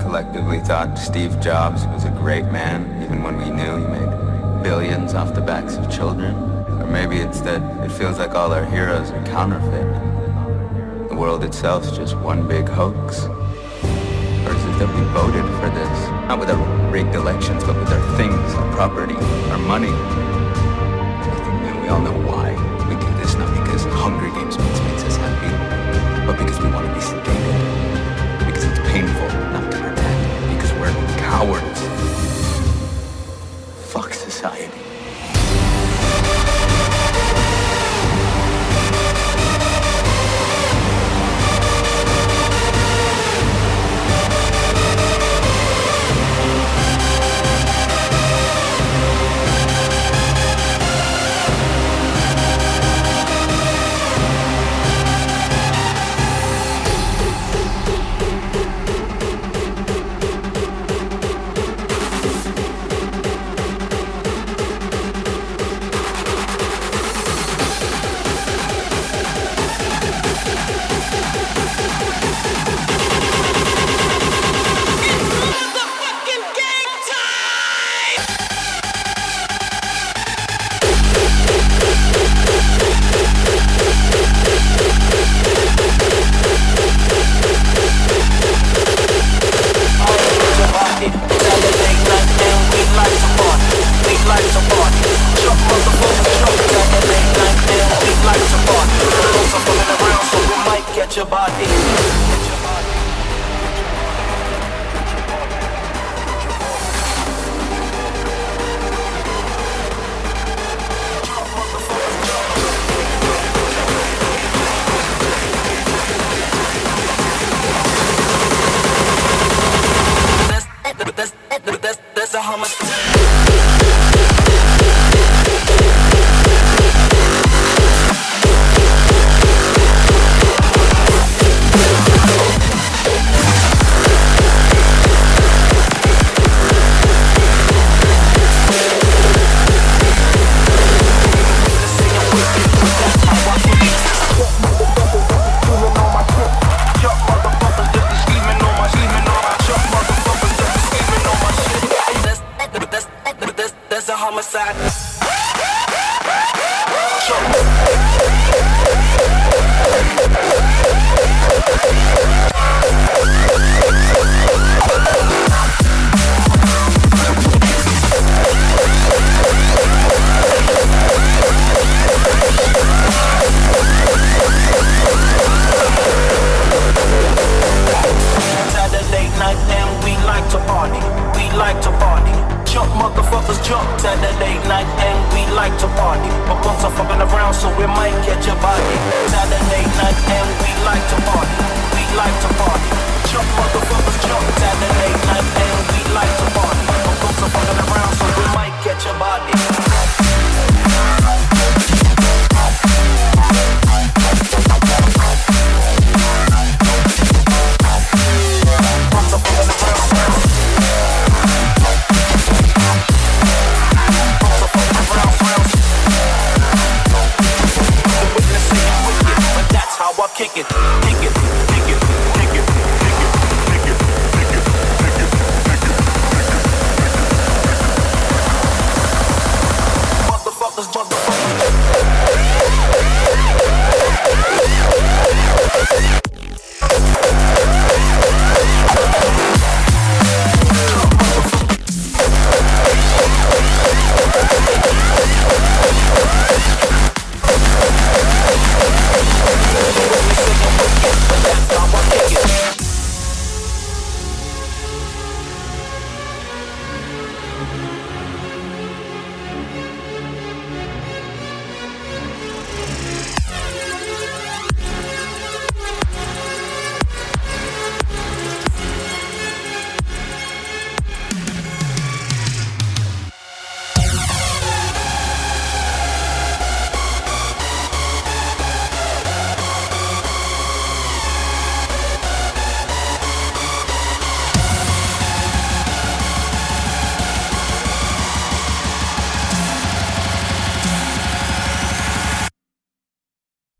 collectively thought Steve Jobs was a great man, even when we knew he made billions off the backs of children. Or maybe it's that it feels like all our heroes are counterfeit. The world itself's just one big hoax. Or is it that we voted for this? Not with our rigged elections, but with our things, our property, our money. I think we all know why. kick it.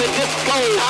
stay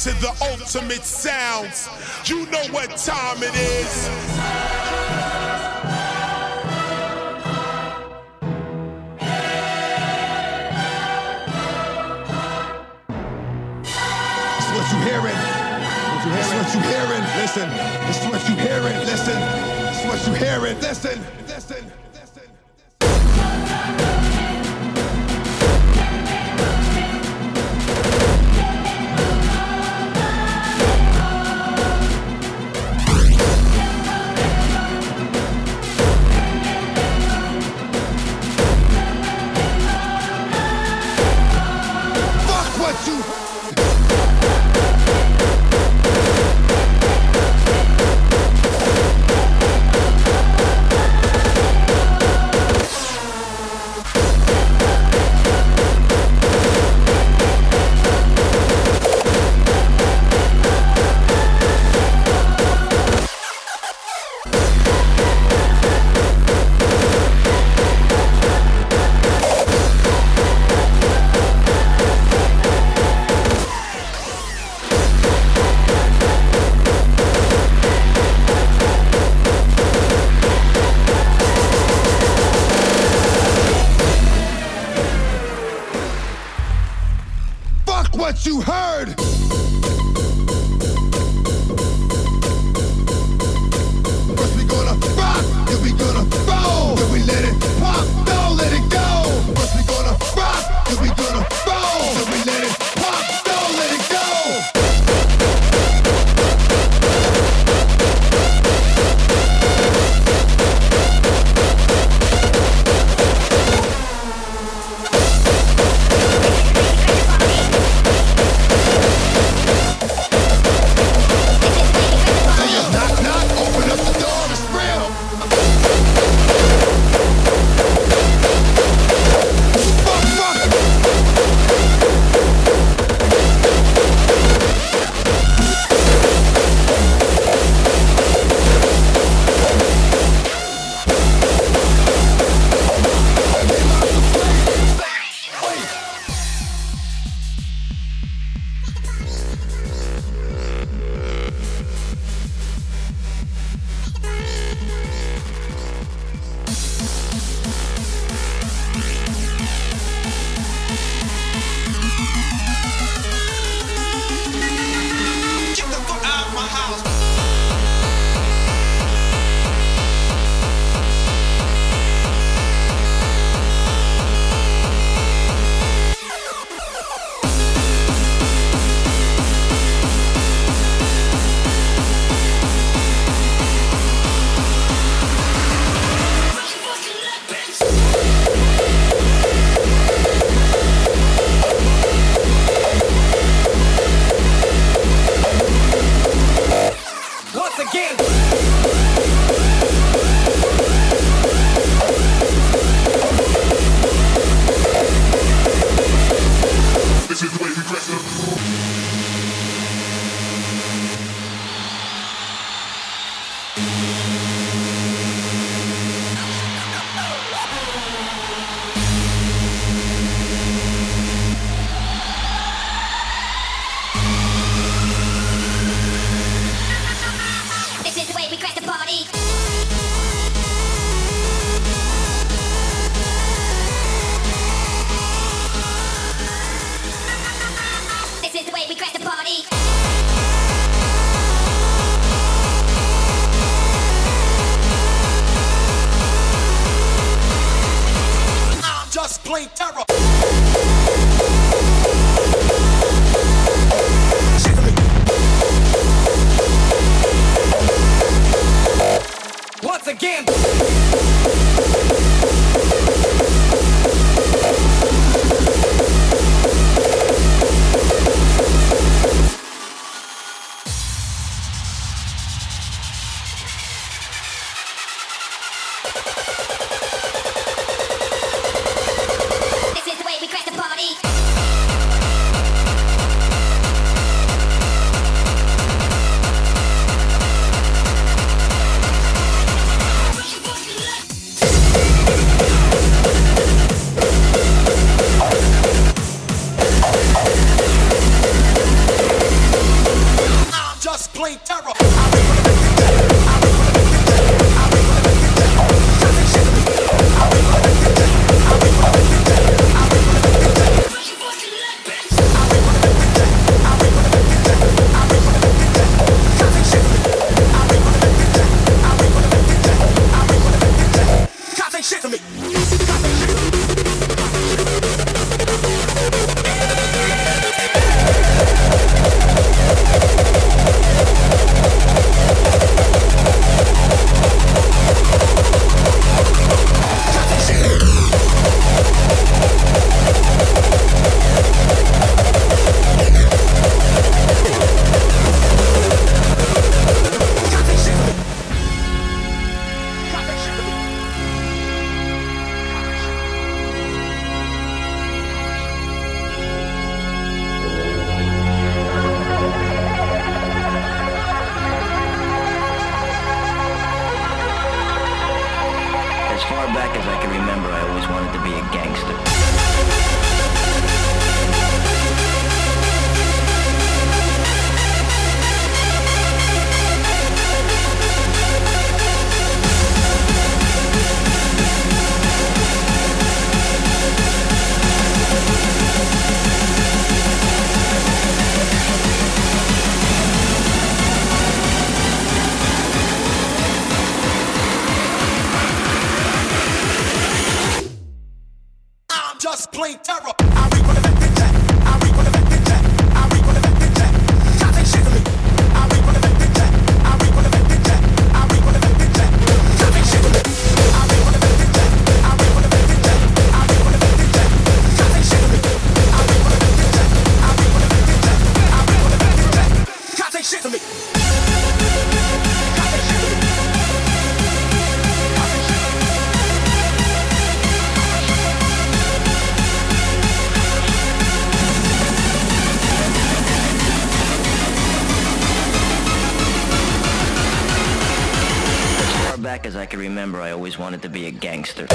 to the ultimate sounds. You know what time it is. This is what you hearing. This is what you hearing. Listen. This is what you hearing. Listen. This is what you hearing. Listen. Listen. Remember, I always wanted to be a gangster.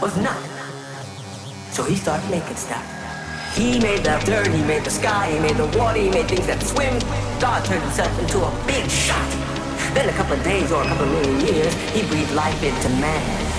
was nothing. So he started making stuff. He made the dirt, he made the sky, he made the water, he made things that swim. God turned himself into a big shot. Then a couple of days or a couple of million years, he breathed life into man.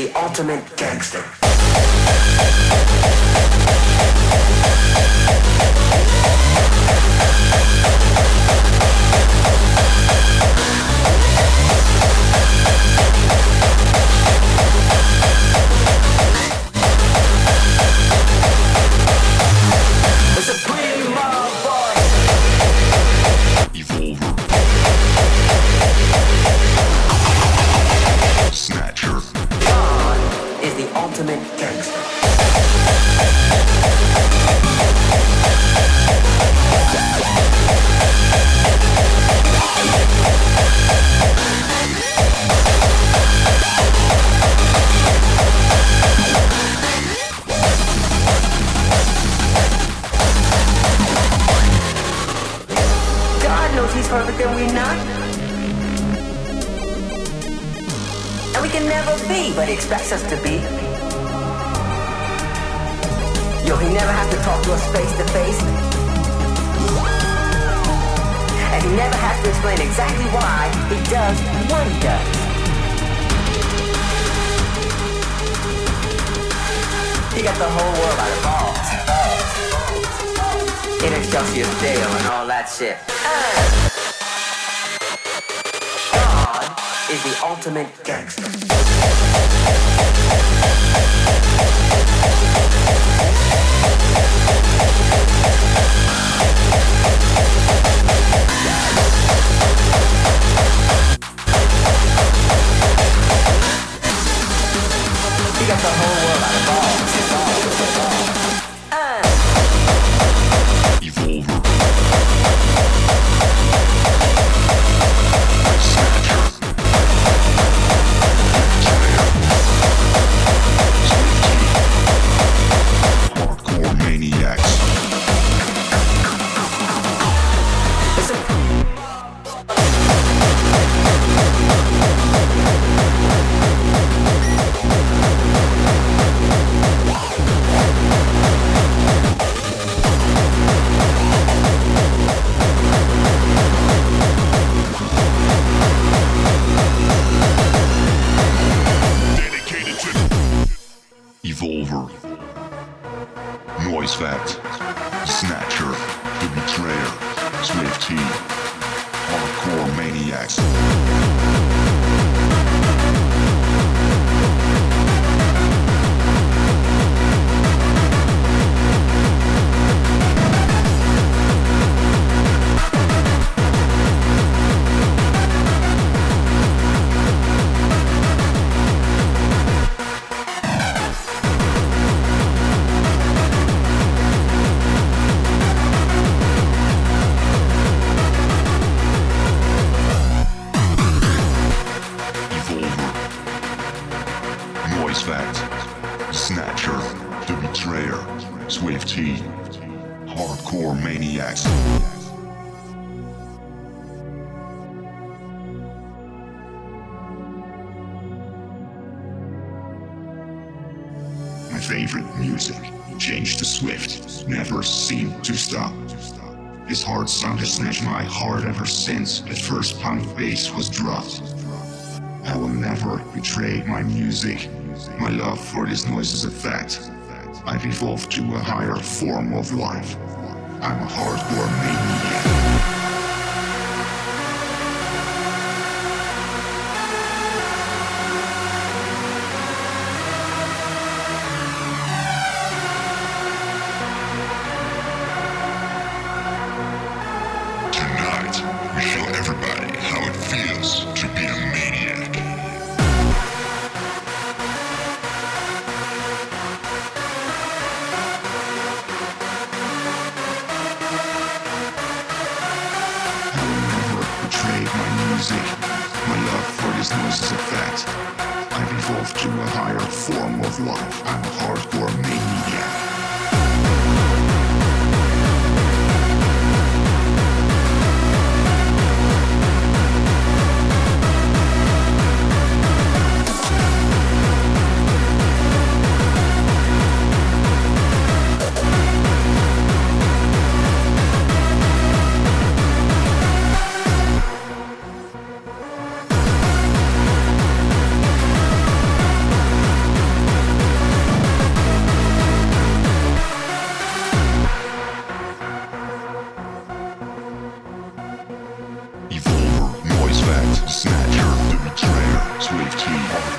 the ultimate gangster. my music. My love for this noise is a fact. I've evolved to a higher form of life. I'm a hardcore maniac. T.